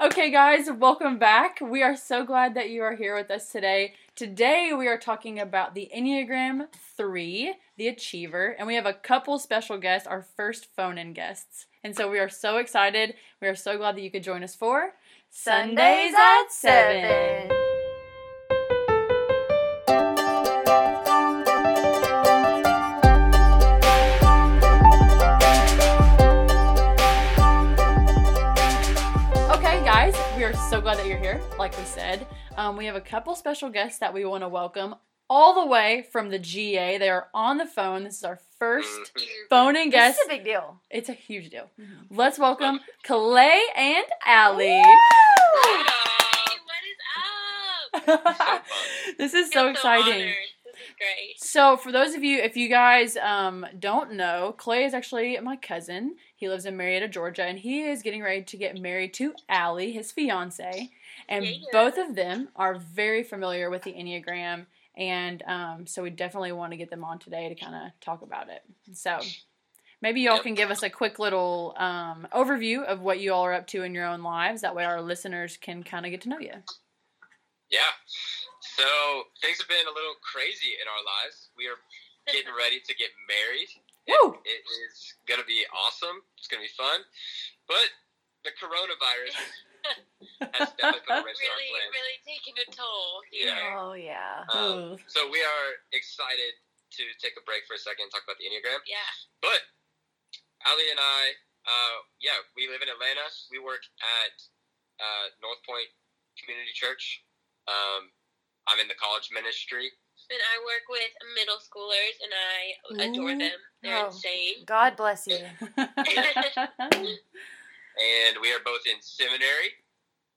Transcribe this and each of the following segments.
Okay, guys, welcome back. We are so glad that you are here with us today. Today, we are talking about the Enneagram 3, the Achiever, and we have a couple special guests, our first phone in guests. And so we are so excited. We are so glad that you could join us for Sundays at 7. So glad that you're here. Like we said, um, we have a couple special guests that we want to welcome all the way from the GA. They are on the phone. This is our first phone in This guest. is a big deal. It's a huge deal. Let's welcome Clay and Allie. Hi, what is up? this is I so exciting. honored. This is great. So, for those of you, if you guys um, don't know, Clay is actually my cousin. He lives in Marietta, Georgia, and he is getting ready to get married to Allie, his fiance. And Yeah. both of them are very familiar with the Enneagram, and um, so we definitely want to get them on today to kind of talk about it. So, maybe y'all can give us a quick little um, overview of what you all are up to in your own lives. That way, our listeners can kind of get to know you. Yeah. So things have been a little crazy in our lives. We are getting ready to get married. Woo! It is going to be awesome. It's going to be fun. But the coronavirus has definitely put a wrench in our Really, plans. really taking a toll here. Yeah. Oh, yeah. Um, so we are excited to take a break for a second and talk about the Enneagram. Yeah. But Allie and I, uh, yeah, we live in Atlanta. We work at uh, North Point Community Church. Um, I'm in the college ministry. And I work with middle schoolers, and I adore them. They're Oh. insane. God bless you. and we are both in seminary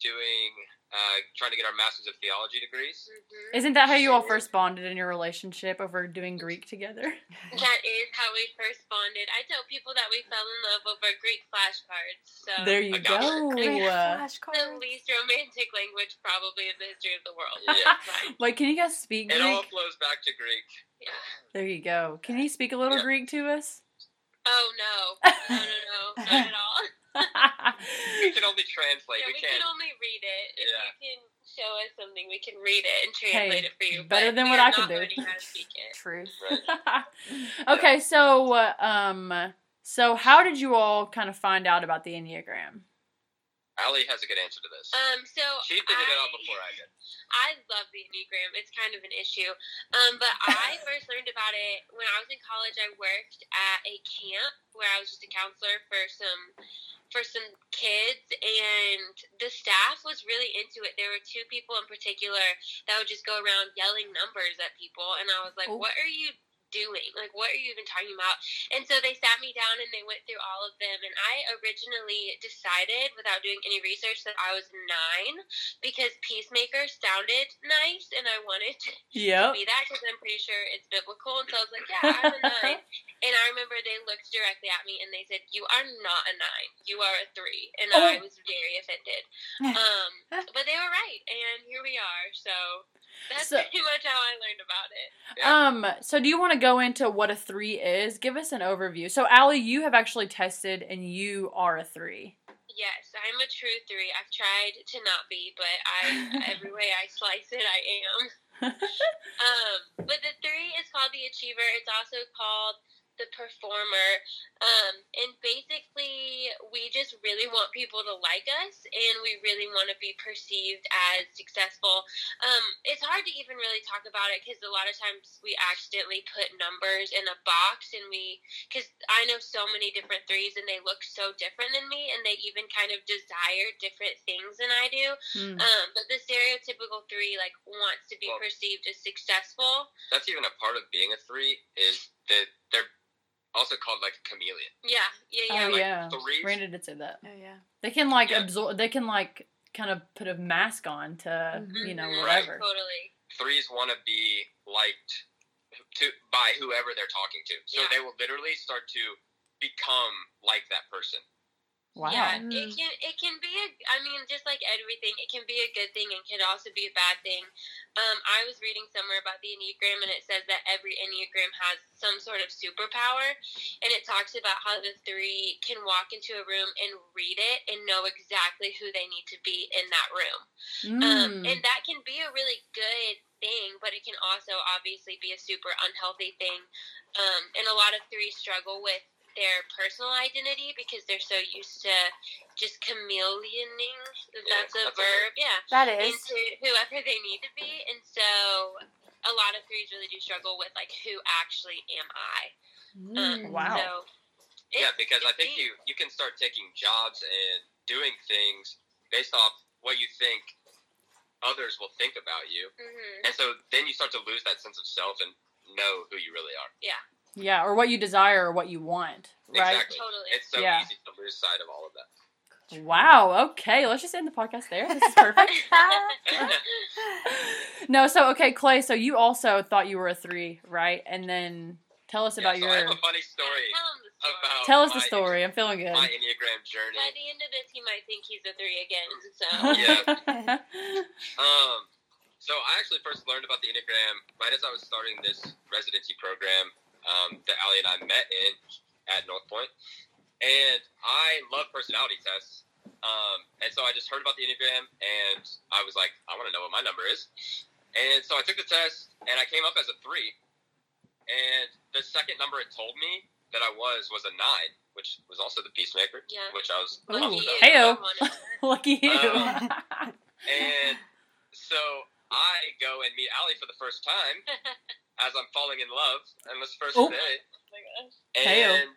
doing uh, trying to get our masters of theology degrees Mhm. Isn't that how you all first bonded in your relationship over doing Greek together? That is how we first bonded. I tell people that we fell in love over Greek flashcards. So There you go. Great Uh, the least romantic language probably in the history of the world. Yeah. Wait, can you guys speak Greek? it all flows back to greek Yeah. There you go. Can you speak a little Yeah. Greek to us? Oh no, no, no, no, not at all. We can only translate Yeah, we we can't only read it. If Yeah. you can show us something, we can read it and translate Hey, it for you. better but than what I can do. learning how speak it. Truth. okay, so uh, um, so how did you all kind of find out about the Enneagram? Allie has a good answer to this Um, so she figured it out before i did I love the Enneagram. It's kind of an issue. Um, but I first learned about it when I was in college. I worked at a camp where I was just a counselor for some for some kids and the staff was really into it. There were two people in particular that would just go around yelling numbers at people and I was like, Oh. "What are you doing? Like what are you even talking about?" And so they sat me down and they went through all of them and I originally decided without doing any research that I was 9 because peacemaker sounded nice and I wanted to Yep. be that because I'm pretty sure it's biblical. And so I was like, yeah, I'm a nine. and I remember they looked directly at me and they said, you are not a nine. You are a three. And I Oh. was very offended. Um, but they were right. And here we are. So that's So- pretty much how I learned about it. Um, so do you want to go into what a three is? Give us an overview. So, Allie, you have actually tested, and you are a three. Yes, I'm a true three. I've tried to not be, but I every way I slice it, I am. Um, but the three is called the achiever. It's also called the performer. Um, and basically, we just really want people to like us, and we really want to be perceived as successful. Um, it's hard to even really talk about it because a lot of times we accidentally put numbers in a box, and we because I know so many different threes, and they look so different than me, and they even kind of desire different things than I do. Hmm. Um, but the stereotypical three like wants to be Well- perceived as successful. that's even a part of being a three is that they're also called like a chameleon Yeah, yeah, yeah. oh like, yeah, threes Brandon did say that. Oh, yeah. They can like Yeah. absorb. They can like kind of put a mask on to you know mhm, whatever. Totally. threes want to be liked to by whoever they're talking to. So Yeah. they will literally start to become like that person. Wow. Yeah, Mm. it can it can be a. I mean, just like everything, it can be a good thing and can also be a bad thing. Um, I was reading somewhere about the Enneagram, and it says that every Enneagram has some sort of superpower, and it talks about how the three can walk into a room and read it and know exactly who they need to be in that room. Um, Mm. and that can be a really good thing, but it can also obviously be a super unhealthy thing. Um, and a lot of threes struggle with their personal identity because they're so used to just chameleoning. If Yeah, that's a that's a verb, yeah. That is. Into whoever they need to be, and so a lot of threes really do struggle with like who actually am I. Um, Mm, wow. So Yeah, because I think deep. you you can start taking jobs and doing things based off what you think others will think about you, Mhm. and so then you start to lose that sense of self and know who you really are. yeah, or what you desire or what you want, right? Exactly. Totally. It's so Yeah. easy to lose sight of all of that. Wow. Okay, let's just end the podcast there. This is perfect. no, so okay, Clay. So you also thought you were a three, right? And then tell us Yeah, about so your. I have a funny story Tell 'em the story. about Tell us the my- story. I'm feeling good. My Enneagram journey. By the end of this, he might think he's a three again. So Yeah. Um, so I actually first learned about the Enneagram right as I was starting this residency program um, that Allie and I met in at North Point. And I love personality tests. Um, and so I just heard about the Enneagram and I was like, I want to know what my number is. And so I took the test and I came up as a three. And the second number it told me that I was was a nine, which was also the peacemaker, Yeah. which I was Ooh. lucky you. Heyo. I wanted that. Lucky you. Um, And so I go and meet Allie for the first time as I'm falling in love on this first Oh. day. Oh my gosh. Heyo. And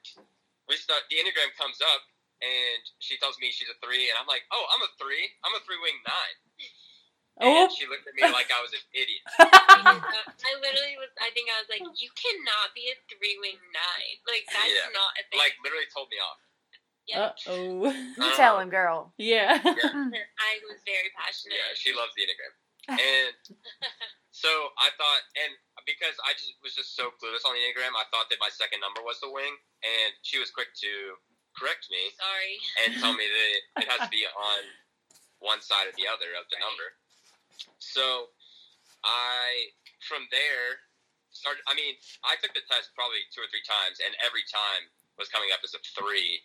we start, the Enneagram comes up and she tells me she's a three. And I'm like, oh, I'm a three. I'm a three wing nine. oh. And she looked at me like I was an idiot. I literally was. I think I was like, you cannot be a three wing nine. Like that's Yeah. not a thing. Like, literally told me off. yeah. Uh oh. You tell him, girl. Yeah. I was very passionate. Yeah, she loves the Enneagram. And so I thought, and because I just was just so clueless on the Enneagram, I thought that my second number was the wing. And she was quick to correct me. Sorry. and tell me that it has to be on one side or the other of the number. So I, from there, started. I mean, I took the test probably two or three times, and every time was coming up as a three.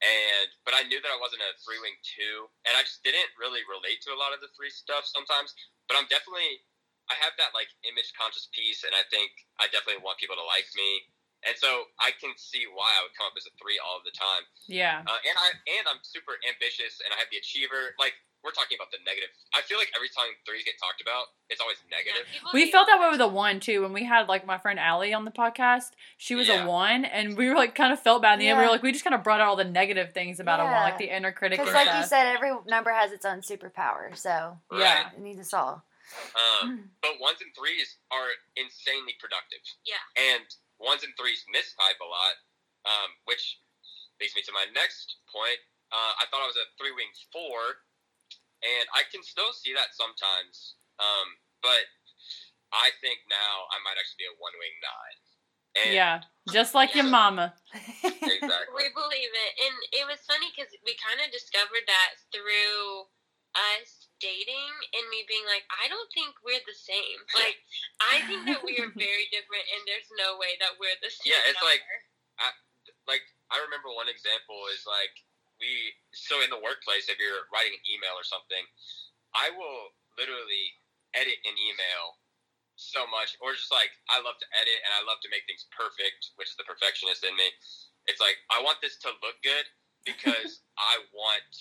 And but I knew that I wasn't a three wing two, and I just didn't really relate to a lot of the three stuff sometimes. But I'm definitely, I have that like image conscious piece, and I think I definitely want people to like me. And so I can see why I would come up as a three all of the time. Yeah. Uh, and I and I'm super ambitious, and I have the achiever. Like we're talking about the negative. I feel like every time threes get talked about, it's always negative. Yeah, We felt that way with a one too. When we had like my friend Allie on the podcast, she was Yeah. a one, and we were like kind of felt bad in the end. We were like, we just kind of brought out all the negative things about a one, like the inner critic Because, like you said, every number has its own superpower, so Yeah. it needs us all. Um, but ones and threes are insanely productive. Yeah. And ones and threes mistype a lot, um, which leads me to my next point. Uh, I thought I was a three wing four, and I can still see that sometimes. Um, but I think now I might actually be a one wing nine. And yeah, just like your mama. Exactly. We believe it, and it was funny because we kind of discovered that through us dating and me being like, I don't think we're the same. Like, I think that we are very different, and there's no way that we're the same. Yeah, it's like- number. like I remember one example is like we so in the workplace if you're writing an email or something, I will literally edit an email so much or just like I love to edit and I love to make things perfect, which is the perfectionist in me. It's like I want this to look good because I want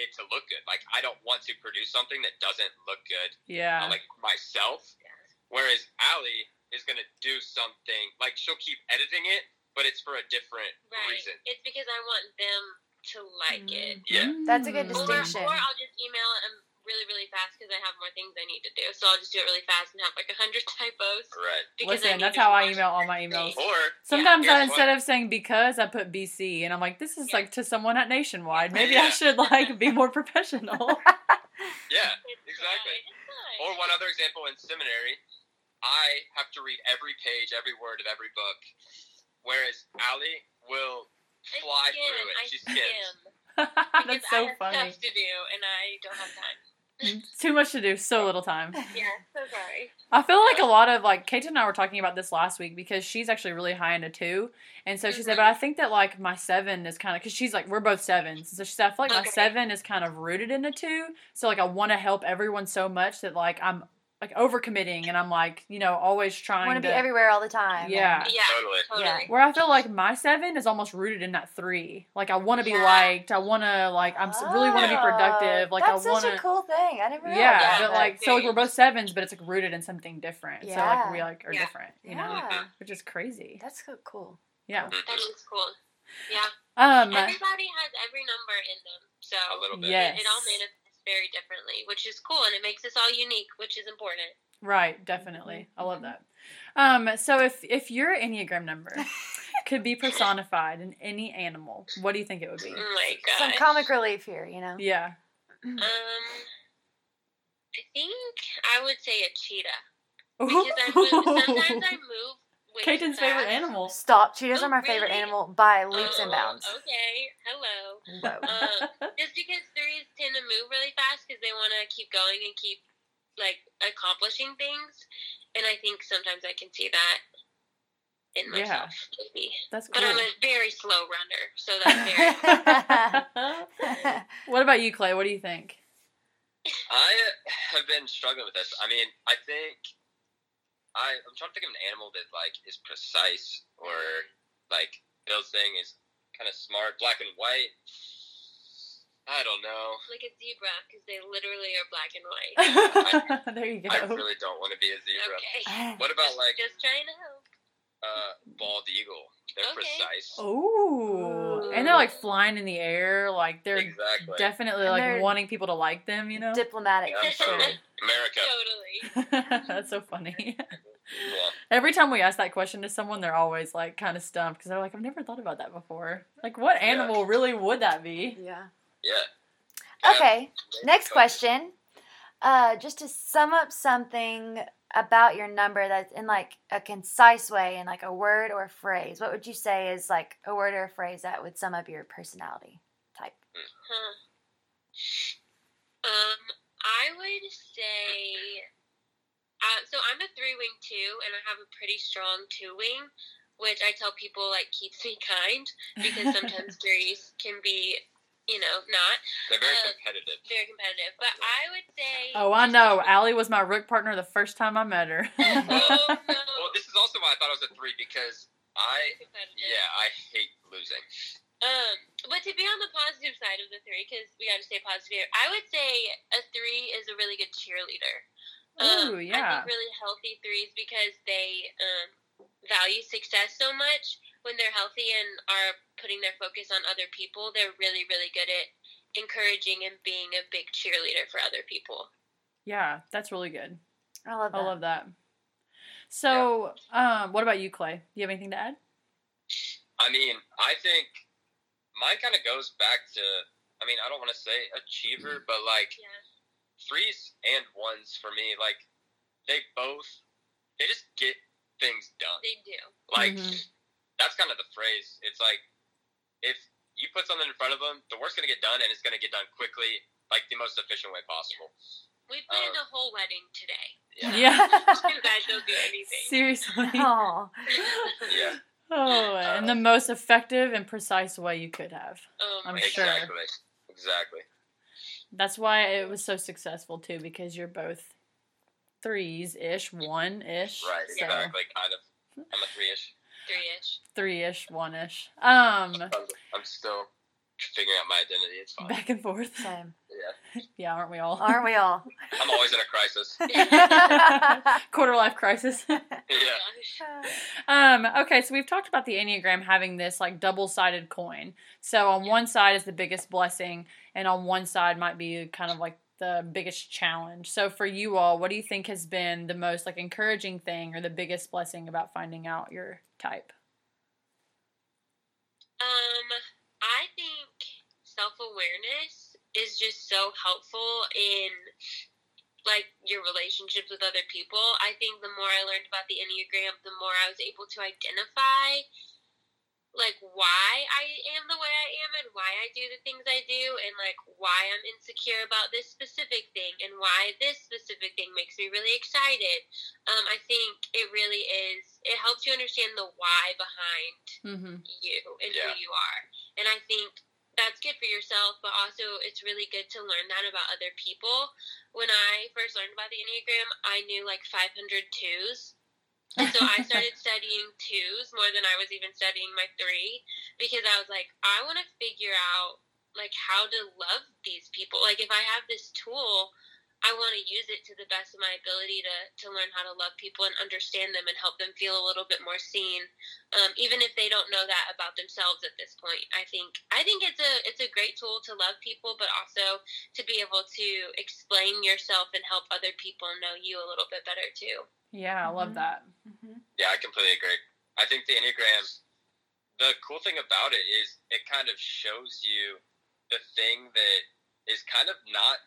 it to look good. Like I don't want to produce something that doesn't look good Yeah. uh, like myself. Whereas Allie is gonna do something like she'll keep editing it, but it's for a different right. reason. It's because I want them to like it. Yeah. That's a good Mm. Or, distinction. or I'll just email them really, really fast because I have more things I need to do. So I'll just do it really fast and have like a hundred typos. Right. Because Listen, I that's how I email all my emails. Or Sometimes Yeah, I, instead what? of saying because, I put BC, and I'm like, this is Yeah. like to someone at Nationwide. Maybe I should like be more professional. yeah, Exactly. fine, it's fine. or one other example in seminary, I have to read every page, every word of every book, whereas Allie will fly skim, through it. I She skim. skims. because That's I so have funny. stuff to do and I don't have time. Too much to do, so little time. Yeah, so sorry. I feel like a lot of like Kate and I were talking about this last week because she's actually really high into two, and so she said, Mhm. but I think that like my seven is kind of because she's like we're both sevens, so she said I feel like my seven is kind of rooted in a two, so like I want to help everyone so much that like I'm like overcommitting and I'm like you know always trying Want to to be everywhere all the time. Yeah. Yeah, Totally. totally. Yeah. Where I feel like my seven is almost rooted in that three. Like I want to be Yeah. liked. I want to like I'm s- really want to be Oh, productive. Like that's I wanna such a cool thing. I never realized Yeah, Yeah, but that. like so like we're both sevens, but it's like rooted in something different. So like we like are Yeah. different, you know, yeah, which is crazy. that's so cool. Yeah. That is cool. Yeah. Um. Everybody has every number in them. So A little bit. Yes. it all manifests very differently, which is cool and it makes us all unique, which is important. Right. Definitely. I love that. Um. So if if your enneagram number could be personified in any animal, what do you think it would be? Oh my god. Some comic relief here, you know. Yeah. Um I think I would say a cheetah. Because I move sometimes I move way too Kaiten's favorite animal. Stop. Cheetahs Oh, are my favorite animal by leaps and Oh, bounds. Okay, hello. Whoa. Uh, just because threes tend to move really fast because they want to keep going and keep like accomplishing things, and I think sometimes I can see that in Yeah. myself, maybe. That's But cool. I'm a very slow runner, so that's very. what about you, Clay? What do you think? I have been struggling with this. I mean, I think I I'm trying to think of an animal that like is precise or like Bill's thing is kind of smart, black and white. I don't know. like a zebra because they literally are black and white. there you go. I really don't want to be a zebra. Okay. Ah. What about like Just trying to help. Uh bald eagle? They're Okay. precise. Ooh. And they're like flying in the air, like they're Exactly. definitely And like they're wanting people to like them, you know? Diplomatic Yeah, for sure. America. Totally. That's so funny. Yeah. Every time we ask that question to someone, they're always like kind of stumped because they're like, I've never thought about that before. Like, what animal really would that be? Yeah. Yeah. Okay. Yeah. Next question. Uh, just to sum up something about your number that's in like a concise way, in like a word or a phrase, what would you say is like a word or a phrase that would sum up your personality type? Huh. Um, I would say. Uh, so I'm a three wing two, and I have a pretty strong two wing, which I tell people like keeps me kind because sometimes threes can be, you know, not They're very Uh, competitive. very competitive. But I would say. oh, I know. Allie was my rook partner the first time I met her. Oh no. Well, this is also why I thought I was a three because I yeah I hate losing. Um, but to be on the positive side of the three, because we got to stay positive, I would say a three is a really good cheerleader. Ooh, Um, yeah. I think really healthy threes because they um, value success so much. When they're healthy and are putting their focus on other people, they're really, really good at encouraging and being a big cheerleader for other people. yeah, that's really good. I love that. I love that. So, um, what about you, Clay? Do you have anything to add? I mean, I think mine kind of goes back to. I mean, I don't want to say achiever, but like Yeah. threes and ones for me, like they both they just get things done. They do. Like Mhm. That's kind of the phrase. It's like if you put something in front of them, the work's gonna get done, and it's gonna get done quickly, like the most efficient way possible. We planned Uh, a whole wedding today. Yeah. Yeah. You guys don't do anything. Seriously. Oh, Yeah. Oh, in the most effective and precise way you could have. Oh I'm my sure. Exactly. Exactly. That's why it was so successful too, because you're both threes ish, one ish. Right. So Exactly. Kind of. I'm a three-ish. Three-ish. three ish, one ish. Um, I'm, I'm still figuring out my identity. It's fine. back and forth. same. Yeah. Yeah, aren't we all? Aren't we all? I'm always in a crisis. Quarter life crisis. Yeah. Um, okay, so we've talked about the Enneagram having this like double sided coin. So on one side is the biggest blessing, and on one side might be kind of like the biggest challenge. So for you all, what do you think has been the most like encouraging thing or the biggest blessing about finding out your type? Um, I think self awareness is just so helpful in like your relationships with other people. I think the more I learned about the Enneagram, the more I was able to identify like why I am the way I am and why I do the things I do and like why I'm insecure about this specific thing and why this specific thing makes me really excited. Um, I think it really is. It helps you understand the why behind Mm-hmm. you and Yeah. who you are, and I think that's good for yourself. But also, it's really good to learn that about other people. When I first learned about the Enneagram, I knew like 500 twos. And so I started studying twos more than I was even studying my three because I was like, I want to figure out like how to love these people. Like if I have this tool, I want to use it to the best of my ability to to learn how to love people and understand them and help them feel a little bit more seen, um, even if they don't know that about themselves at this point. I think I think it's a it's a great tool to love people, but also to be able to explain yourself and help other people know you a little bit better too. Yeah, I love Mhm. that. Mhm. Yeah, I completely agree. I think the Enneagram, the cool thing about it is it kind of shows you the thing that is kind of not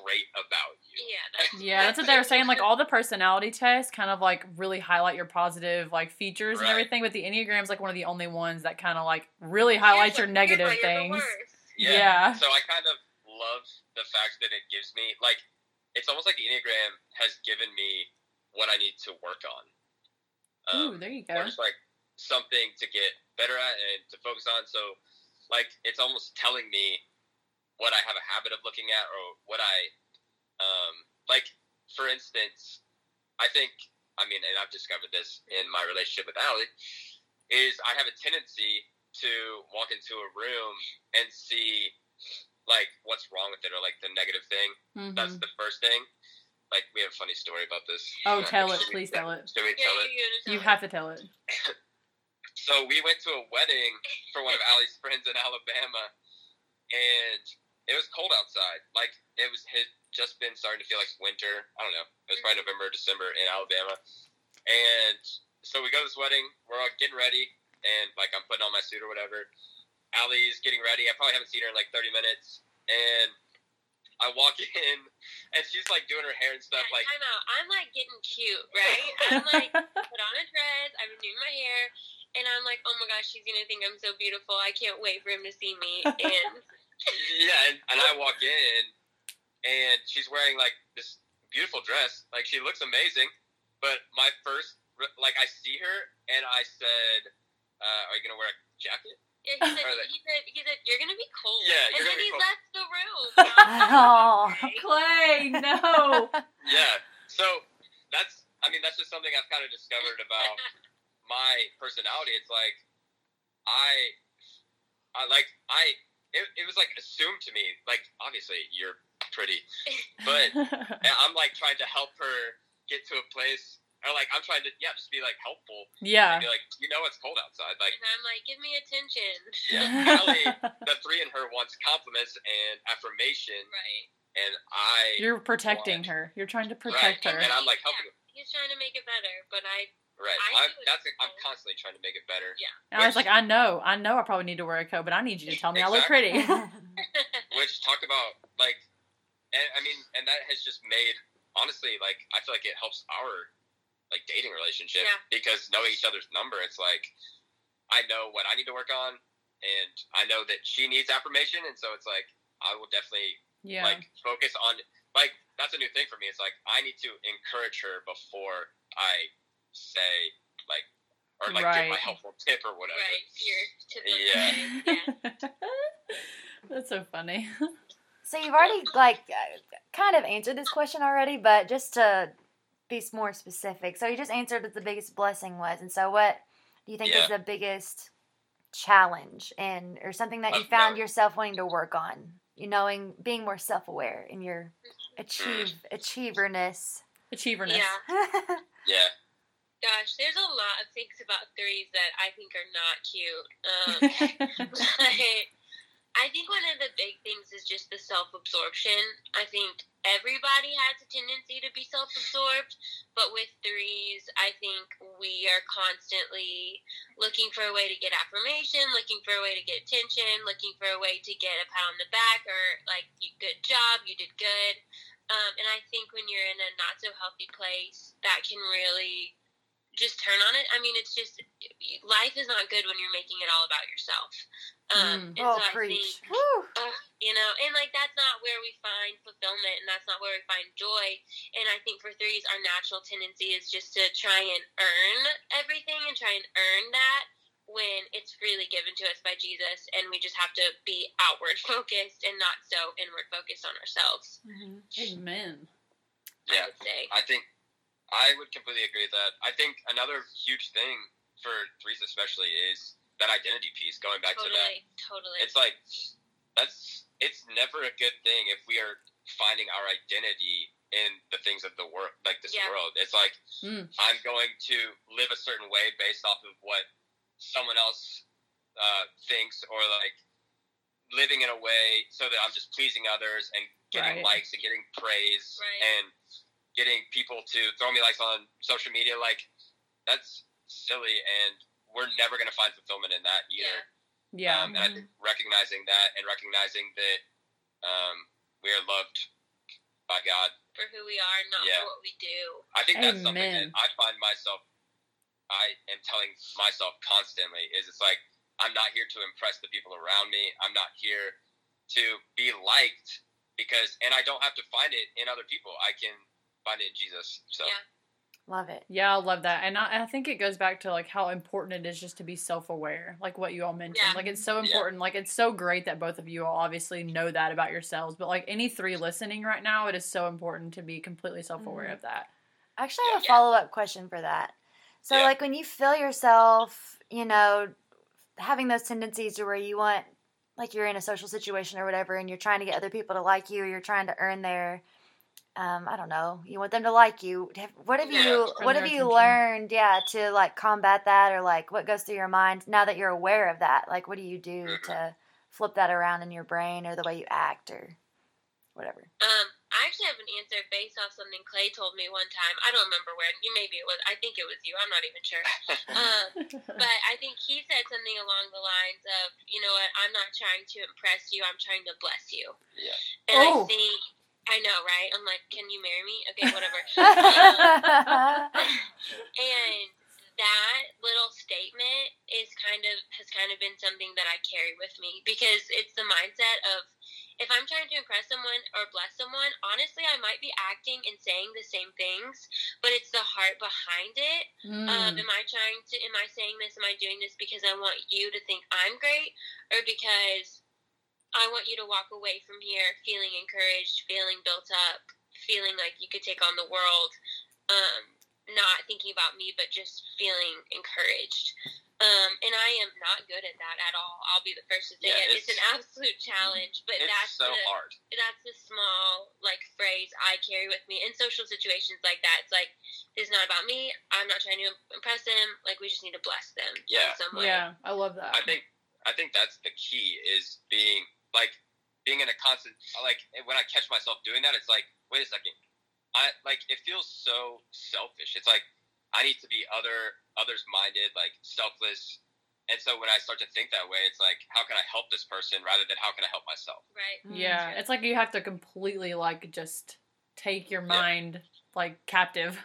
great about you. Yeah, that's, Yeah, that's what they were saying. Like all the personality tests kind of like really highlight your positive like features and everything, but the Enneagram's like one of the only ones that kind of like really highlights your Here's negative you're things. worst. Yeah. So I kind of love the fact that it gives me like it's almost like the Enneagram has given me what I need to work on. Ooh, um, there you or go. just like something to get better at and to focus on. So, like, it's almost telling me what I have a habit of looking at or what I, um, like, for instance, I think, I mean, and I've discovered this in my relationship with Allie, is I have a tendency to walk into a room and see, like, what's wrong with it or, like, the negative thing. Mhm. That's the first thing. Like, we have a funny story about this. Oh, tell it. Should we- Please tell it. Should we Yeah, tell you, it? you, You understand. have to tell it. So we went to a wedding for one of Allie's friends in Alabama, and it was cold outside. Like it was had just been starting to feel like winter. I don't know. It was probably November, or December in Alabama, and so we go to this wedding. We're all getting ready, and like I'm putting on my suit or whatever. Allie's getting ready. I probably haven't seen her in like 30 minutes, and I walk in, and she's like doing her hair and stuff. Yeah, Like time out. I'm like getting cute, right? I'm like put on a dress. I'm doing my hair, and I'm like, oh my gosh, she's gonna think I'm so beautiful. I can't wait for him to see me. And yeah, and, and I walk in, and she's wearing like this beautiful dress. Like she looks amazing. But my first, like, I see her, and I said, uh, "Are you gonna wear a jacket?" yeah, he said, he said, he said, you're gonna be cold. Yeah, and you're then gonna be he cold. left the room. Oh. Clay, no. Yeah. So that's, I mean, that's just something I've kind of discovered about my personality. It's like I, I like I. It, it was like assumed to me. Like obviously you're pretty, but And I'm like trying to help her get to a place, or like I'm trying to yeah, just be like helpful. yeah. And be like, you know, it's cold outside. Like and I'm like, give me attention. yeah, Allie, the three in her wants compliments and affirmation, Right. and I You're protecting What? her. You're trying to Right. protect her. And I'm like helping. He's trying to make it better, but I Right, I I'm, that's too. I'm constantly trying to make it better. Yeah. And I was like, I know, I know, I probably need to wear a coat, but I need you to tell me I look pretty. Which talk about like, and I mean, and that has just made honestly like I feel like it helps our like dating relationship Yeah. because knowing each other's number, it's like I know what I need to work on, and I know that she needs affirmation, and so it's like I will definitely yeah. like focus on like that's a new thing for me. It's like I need to encourage her before I say like or like give my Right. helpful tip or whatever. right, you're. Yeah. yeah. That's so funny. So you've already like uh, kind of answered this question already, but just to be more specific. So you just answered what the biggest blessing was, and so what do you think is the biggest challenge and or something that you found no. yourself wanting to work on? You knowing, being more self-aware in your achieve achieverness. Achieverness. Yeah. Yeah. Gosh, there's a lot of things about threes that I think are not cute. Um, but I think one of the big things is just the self absorption. I think everybody has a tendency to be self absorbed, but with threes, I think we are constantly looking for a way to get affirmation, looking for a way to get attention, looking for a way to get a pat on the back or like, good job, you did good. Um, and I think when you're in a not so healthy place, that can really just turn on it. I mean, it's just life is not good when you're making it all about yourself. Um, Mm. and oh, so I preach. think uh, you know, and like that's not where we find fulfillment, and that's not where we find joy. And I think for threes, our natural tendency is just to try and earn everything and try and earn that when it's freely given to us by Jesus, and we just have to be outward focused and not so inward focused on ourselves. Amen. I Yeah. would say. I think I would completely agree with that. I think another huge thing for threes especially is that identity piece. Going back to that, Totally, totally. it's like that's it's never a good thing if we are finding our identity in the things of the world, like this Yeah. world. It's like Mm. I'm going to live a certain way based off of what someone else uh, thinks, or like living in a way so that I'm just pleasing others and getting Right. likes and getting praise Right. and getting people to throw me likes on social media. Like that's silly, and we're never going to find fulfillment in that either. Yeah. Um, and I think recognizing that and recognizing that um, we are loved by God, for who we are, not Yeah. for what we do. I think that's something that I find myself, I am telling myself constantly is it's like, I'm not here to impress the people around me. I'm not here to be liked because, and I don't have to find it in other people. I can find it in Jesus. So, Yeah. Love it. Yeah, I love that, and I, I think it goes back to like how important it is just to be self-aware, like what you all mentioned. Yeah. Like it's so Yeah. important. Like it's so great that both of you all obviously know that about yourselves. But like any three listening right now, it is so important to be completely self-aware Mhm. of that. Actually, I actually have a Yeah. follow up question for that. So, Yeah. like, when you feel yourself, you know, having those tendencies to where you want, like, you're in a social situation or whatever, and you're trying to get other people to like you, or you're trying to earn their, um, I don't know, you want them to like you. What have Yeah. you, what have you attention. learned, yeah, to like combat that, or like what goes through your mind now that you're aware of that? Like, what do you do Mhm. to flip that around in your brain or the way you act or whatever? Um, I actually have an answer based off something Clay told me one time. I don't remember where. You maybe it was. I think it was you. I'm not even sure. Um, but I think he said something along the lines of, you know what? I'm not trying to impress you. I'm trying to bless you. yeah. And Oh. I think. I know, right? I'm like, can you marry me? Okay, whatever. and that little statement is kind of has kind of been something that I carry with me because it's the mindset of if I'm trying to impress someone or bless someone, honestly, I might be acting and saying the same things, but it's the heart behind it. Mm. Um, am I trying to? Am I saying this? Am I doing this because I want you to think I'm great, or because I want you to walk away from here feeling encouraged, feeling built up, feeling like you could take on the world, um, not thinking about me, but just feeling encouraged. Um, and I am not good at that at all. I'll be the first to say Yeah, it. It's, it's- an absolute challenge, but It's that's so the, hard. that's the small like phrase I carry with me in social situations like that. It's like it's not about me. I'm not trying to impress them. Like we just need to bless them Yeah. in some way. yeah, I love that. I think I think that's the key is being like being in a constant like when I catch myself doing that, it's like wait a second, I like it feels so selfish. It's like I need to be other others minded, like selfless. And so when I start to think that way, it's like how can I help this person rather than how can I help myself? Right. Mm. yeah, Yeah. it's like you have to completely like just take your mind like captive.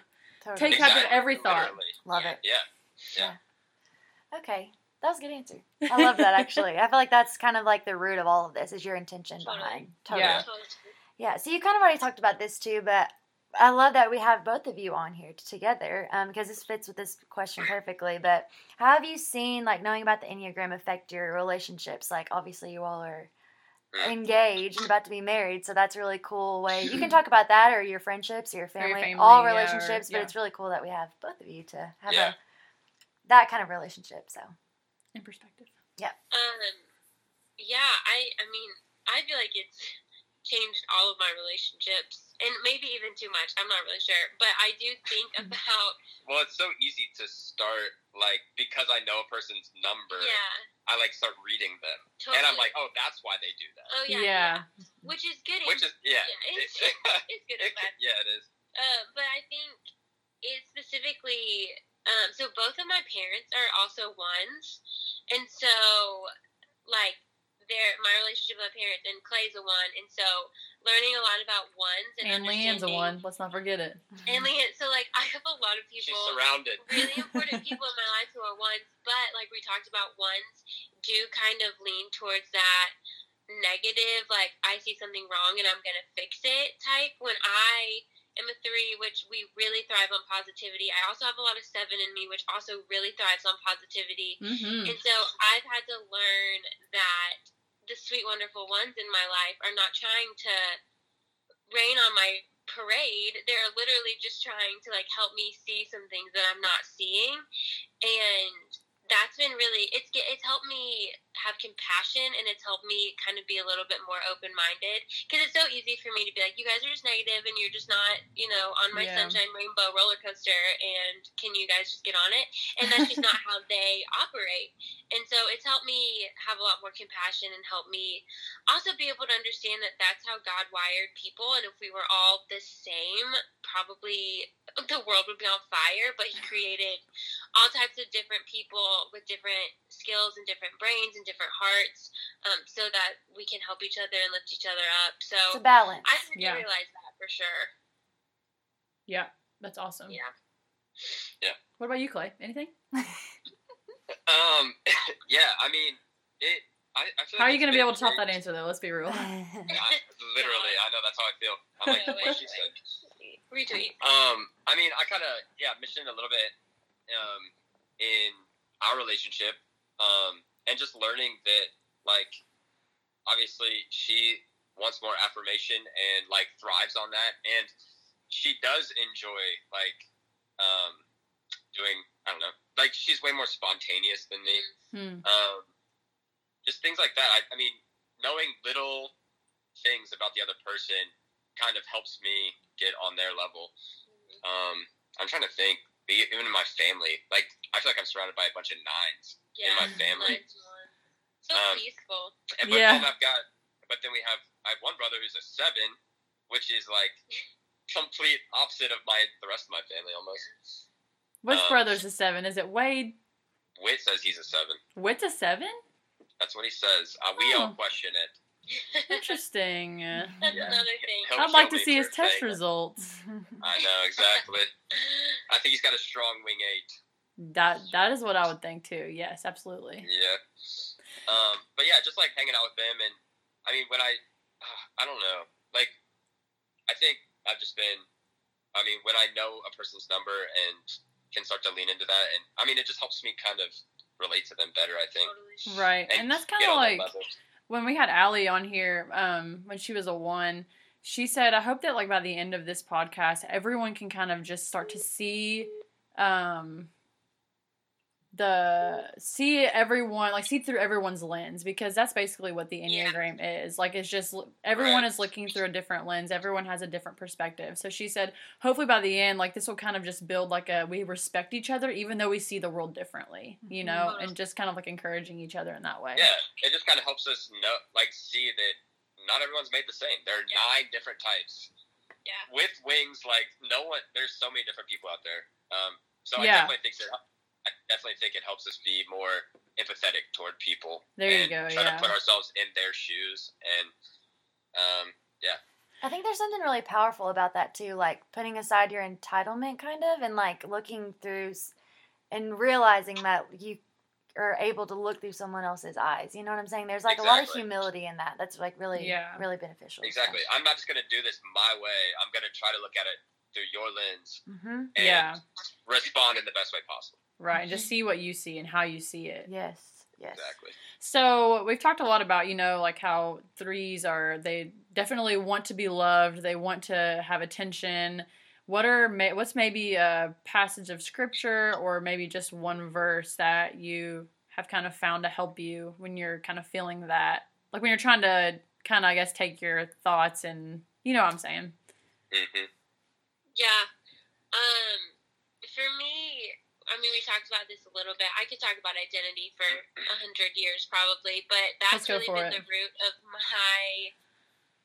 Totally. Take captive every thought. literally. Love Yeah. it. Yeah. Okay. That was a good answer. I love that actually. I feel like that's kind of like the root of all of this is your intention Totally. behind. Totally. Yeah. Yeah. So you kind of already talked about this too, but I love that we have both of you on here together um, because this fits with this question perfectly. But how have you seen like knowing about the Enneagram affect your relationships? Like obviously you all are engaged and about to be married, so that's a really cool way. You can talk about that or your friendships or your family, your family, all yeah, or- relationships. But it's really cool that we have both of you to have Yeah. a that kind of relationship. So In perspective. Yeah. Um, yeah, I, I mean, I feel like it's changed all of my relationships, and maybe even too much. I'm not really sure, but I do think about, Well, it's so easy to start like because I know a person's number, yeah, I like start reading them, totally. and I'm like, oh, that's why they do that. oh yeah, Yeah. which is good. Which is yeah, yeah, it's, it's good it and bad. could- yeah, it is. Uh, but I think it specifically. Um, so both of my parents are also ones, and so like their my relationship with my parents and Clay's a one, and so learning a lot about ones and, And Leanne's a one. Let's not forget it. And Leanne, so like I have a lot of people She's people surrounded. really important people in my life who are ones, but like we talked about, ones do kind of lean towards that negative, like I see something wrong and I'm gonna fix it type. When I am a three, which we really thrive on positivity. I also have a lot of seven in me, which also really thrives on positivity. Mm-hmm. And so I've had to learn that the sweet, wonderful ones in my life are not trying to rain on my parade. They're literally just trying to like help me see some things that I'm not seeing. And that's been really it's it's helped me have compassion and it's helped me kind of be a little bit more open minded because it's so easy for me to be like you guys are just negative and you're just not you know on my Yeah. sunshine rainbow roller coaster and can you guys just get on it and that's just not how they operate and so it's helped me have a lot more compassion and helped me also be able to understand that that's how God wired people and if we were all the same probably the world would be on fire but he created all types of different people with different skills and different brains and different hearts um, so that we can help each other and lift each other up. So It's a balance. I didn't Yeah. realize that for sure. Yeah, that's awesome. Yeah. Yeah. What about you, Clay? Anything? Um, yeah, I mean, it. I, I feel How are you going to be able to top that answer, though? Let's be real. I, literally, I know that's how I feel. I'm like, what wait, she said. Retweet. Um, I mean, I kind of yeah mentioned a little bit um, in our relationship, um, and just learning that like obviously she wants more affirmation and like thrives on that, and she does enjoy like um, doing I don't know like she's way more spontaneous than me. Hmm. Um, just things like that. I, I mean, knowing little things about the other person kind of helps me get on their level. Um, I'm trying to think. Even in my family, like I feel like I'm surrounded by a bunch of nines Yeah. in my family. mine's one. So Um, peaceful. And but Yeah. then I've got, but then we have I have one brother who's a seven, which is like complete opposite of my the rest of my family almost. Which Um, brother's a seven? Is it Wade? Whit says he's a seven. Whit's a seven? That's what he says. Uh, we all Oh. question it. Interesting. That's Yeah. another thing. I'd like to see his test saying that. results. I know exactly. I think he's got a strong wing eight. That that is what I would think too. Yes, absolutely. Yeah. Um, but yeah, just like hanging out with them, and I mean, when I, I don't know, like, I think I've just been, I mean, when I know a person's number and can start to lean into that, and I mean, it just helps me kind of relate to them better. I think. Totally. Right, and that's kind of on that like level. When we had Allie on here, um, when she was a one, she said, I hope that like by the end of this podcast, everyone can kind of just start to see um the see everyone like see through everyone's lens because that's basically what the Yeah. enneagram is like it's just everyone Right. is looking through a different lens everyone has a different perspective so she said hopefully by the end like this will kind of just build like a we respect each other even though we see the world differently you know Mhm. and just kind of like encouraging each other in that way Yeah, it just kind of helps us know, like, see that not everyone's made the same. There are Yeah. nine different types. Yeah. With wings, like no one. There's so many different people out there. Um, so Yeah. I definitely think that. I definitely think it helps us be more empathetic toward people. There you and go, Try yeah. to put ourselves in their shoes, and um, yeah, I think there's something really powerful about that too, like putting aside your entitlement kind of and like looking through and realizing that you are able to look through someone else's eyes. You know what I'm saying? There's like a lot of humility in that. That's like really Yeah. really beneficial. exactly. I'm not just gonna do this my way. I'm gonna try to look at it through your lens hmm and Yeah. respond in the best way possible. Right, and just see what you see and how you see it. Yes. Yes. Exactly. So we've talked a lot about, you know, like how threes are. They definitely want to be loved. They want to have attention. What are what's maybe a passage of scripture or maybe just one verse that you have kind of found to help you when you're kind of feeling that, like when you're trying to kind of, I guess, take your thoughts and you know what I'm saying. hmm Yeah. Um, for me, I mean, we talked about this a little bit. I could talk about identity for a hundred years probably, but that's really been it. the root of my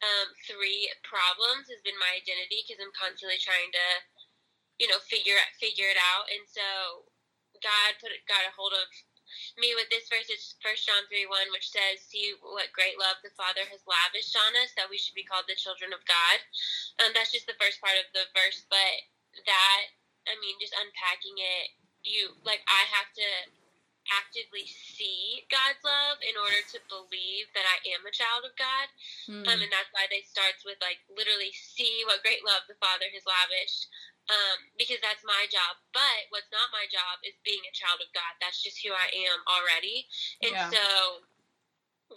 um, three problems has been my identity because I'm constantly trying to, you know, figure figure it out. And so God put got a hold of me with this verse. It's First John three one, which says, "See what great love the Father has lavished on us, that we should be called the children of God." Um, that's just the first part of the verse, but that I mean, just unpacking it, you like I have to actively see God's love in order to believe that I am a child of God. Hmm. Um, and that's why they starts with like literally see what great love the Father has lavished. Um, because that's my job. But what's not my job is being a child of God. That's just who I am already. And Yeah. so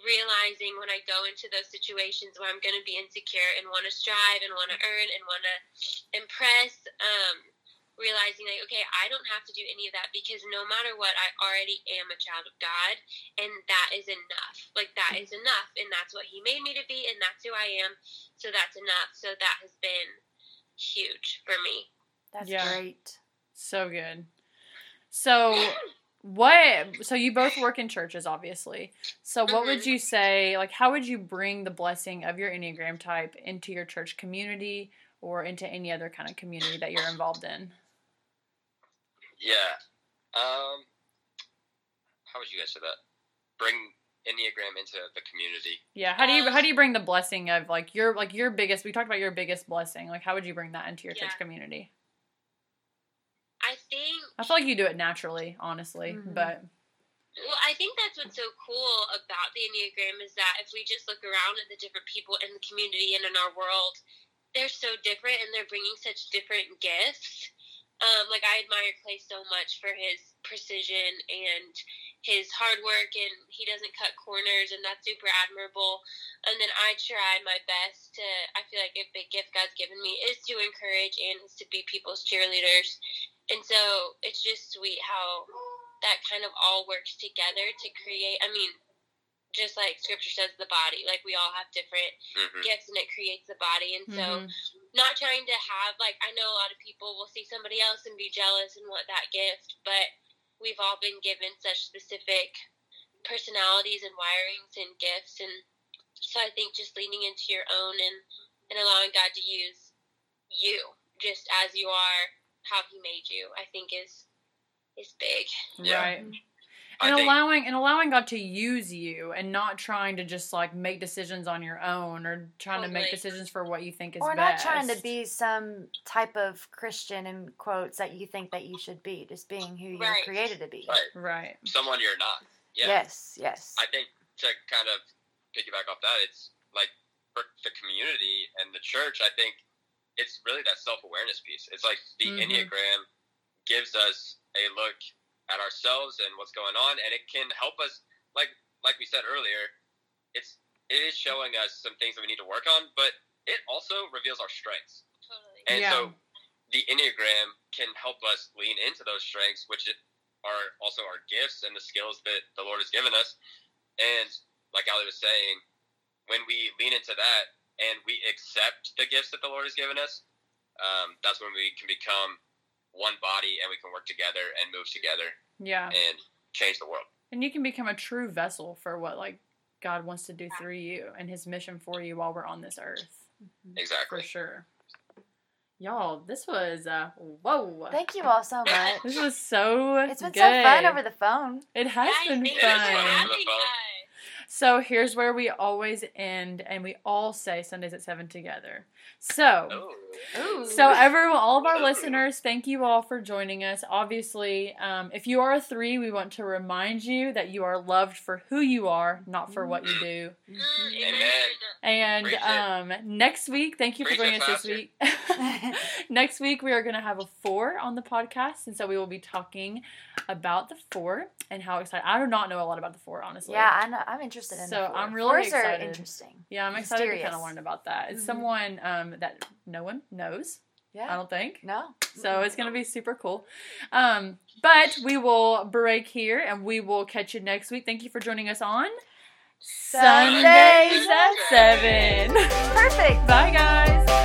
realizing when I go into those situations where I'm going to be insecure and want to strive and want to earn and want to impress, um, realizing like, okay, I don't have to do any of that because no matter what, I already am a child of God, and that is enough. Like that is enough, and that's what He made me to be, and that's who I am. So that's enough. So that has been huge for me. That's Yeah. great. So good. So what so you both work in churches obviously. So what would Mhm. you say like how would you bring the blessing of your Enneagram type into your church community or into any other kind of community that you're involved in? Yeah. Um, how would you guys say that? Bring Enneagram into the community. Yeah, how do you Um, how do you bring the blessing of like your like your biggest we talked about your biggest blessing. Like how would you bring that into your church community? I think I feel like you do it naturally, honestly, Mhm. but Well, I think that's what's so cool about the Enneagram is that if we just look around at the different people in the community and in our world, they're so different and they're bringing such different gifts. Um, like, I admire Clay so much for his precision and his hard work, and he doesn't cut corners, and that's super admirable. And then I try my best to, I feel like a big gift God's given me is to encourage and to be people's cheerleaders. And so it's just sweet how that kind of all works together to create. I mean, just like scripture says, the body, like we all have different hmm gifts and it creates the body. And so, mhm. not trying to have, like, I know a lot of people will see somebody else and be jealous and want that gift, but we've all been given such specific personalities and wirings and gifts. And so, I think just leaning into your own and, and allowing God to use you just as you are, how He made you, I think is is big. Yeah. right. I and think- allowing and allowing God to use you and not trying to just like make decisions on your own or trying to make Totally. decisions for what you think is Or not best. trying to be some type of Christian in quotes that you think that you should be, just being who you're Right. created to be. Right. right. Someone you're not. Yeah. Yes, yes. I think to kind of piggyback off that, it's like for the community and the church. I think it's really that self awareness piece. It's like the Mhm. Enneagram gives us a look at ourselves and what's going on, and it can help us. Like like we said earlier, it's it is showing us some things that we need to work on, but it also reveals our strengths. Totally. And Yeah. so the Enneagram can help us lean into those strengths, which are also our gifts and the skills that the Lord has given us. And like Allie was saying, when we lean into that and we accept the gifts that the Lord has given us, um, that's when we can become one body and we can work together and move together Yeah. and change the world. And you can become a true vessel for what like God wants to do through you and his mission for you while we're on this earth. Exactly. For sure. Y'all, this was uh whoa. Thank you all so much. This was so It's been good. so fun over the phone. It has Guys, been thank you fun. for It So here's where we always end, and we all say Sundays at seven together. So. Oh. Ooh. So everyone, all of our listeners, thank you all for joining us. Obviously, um, if you are a three, we want to remind you that you are loved for who you are, not for what you do. Mm, Amen. And um, next week, thank you for joining us this week. next week, we are going to have a four on the podcast, and so we will be talking about the four and how excited. I do not know a lot about the four, honestly. yeah, I know, I'm interested in So, four. I'm really Fours excited. are interesting. Yeah, I'm excited to kind of learn about that. It's Mhm. someone um, that no one knows. Yeah. I don't think. No. So it's going to be super cool. Um, but we will break here and we will catch you next week. Thank you for joining us on Sundays Sundays at 7. Perfect. Bye, guys.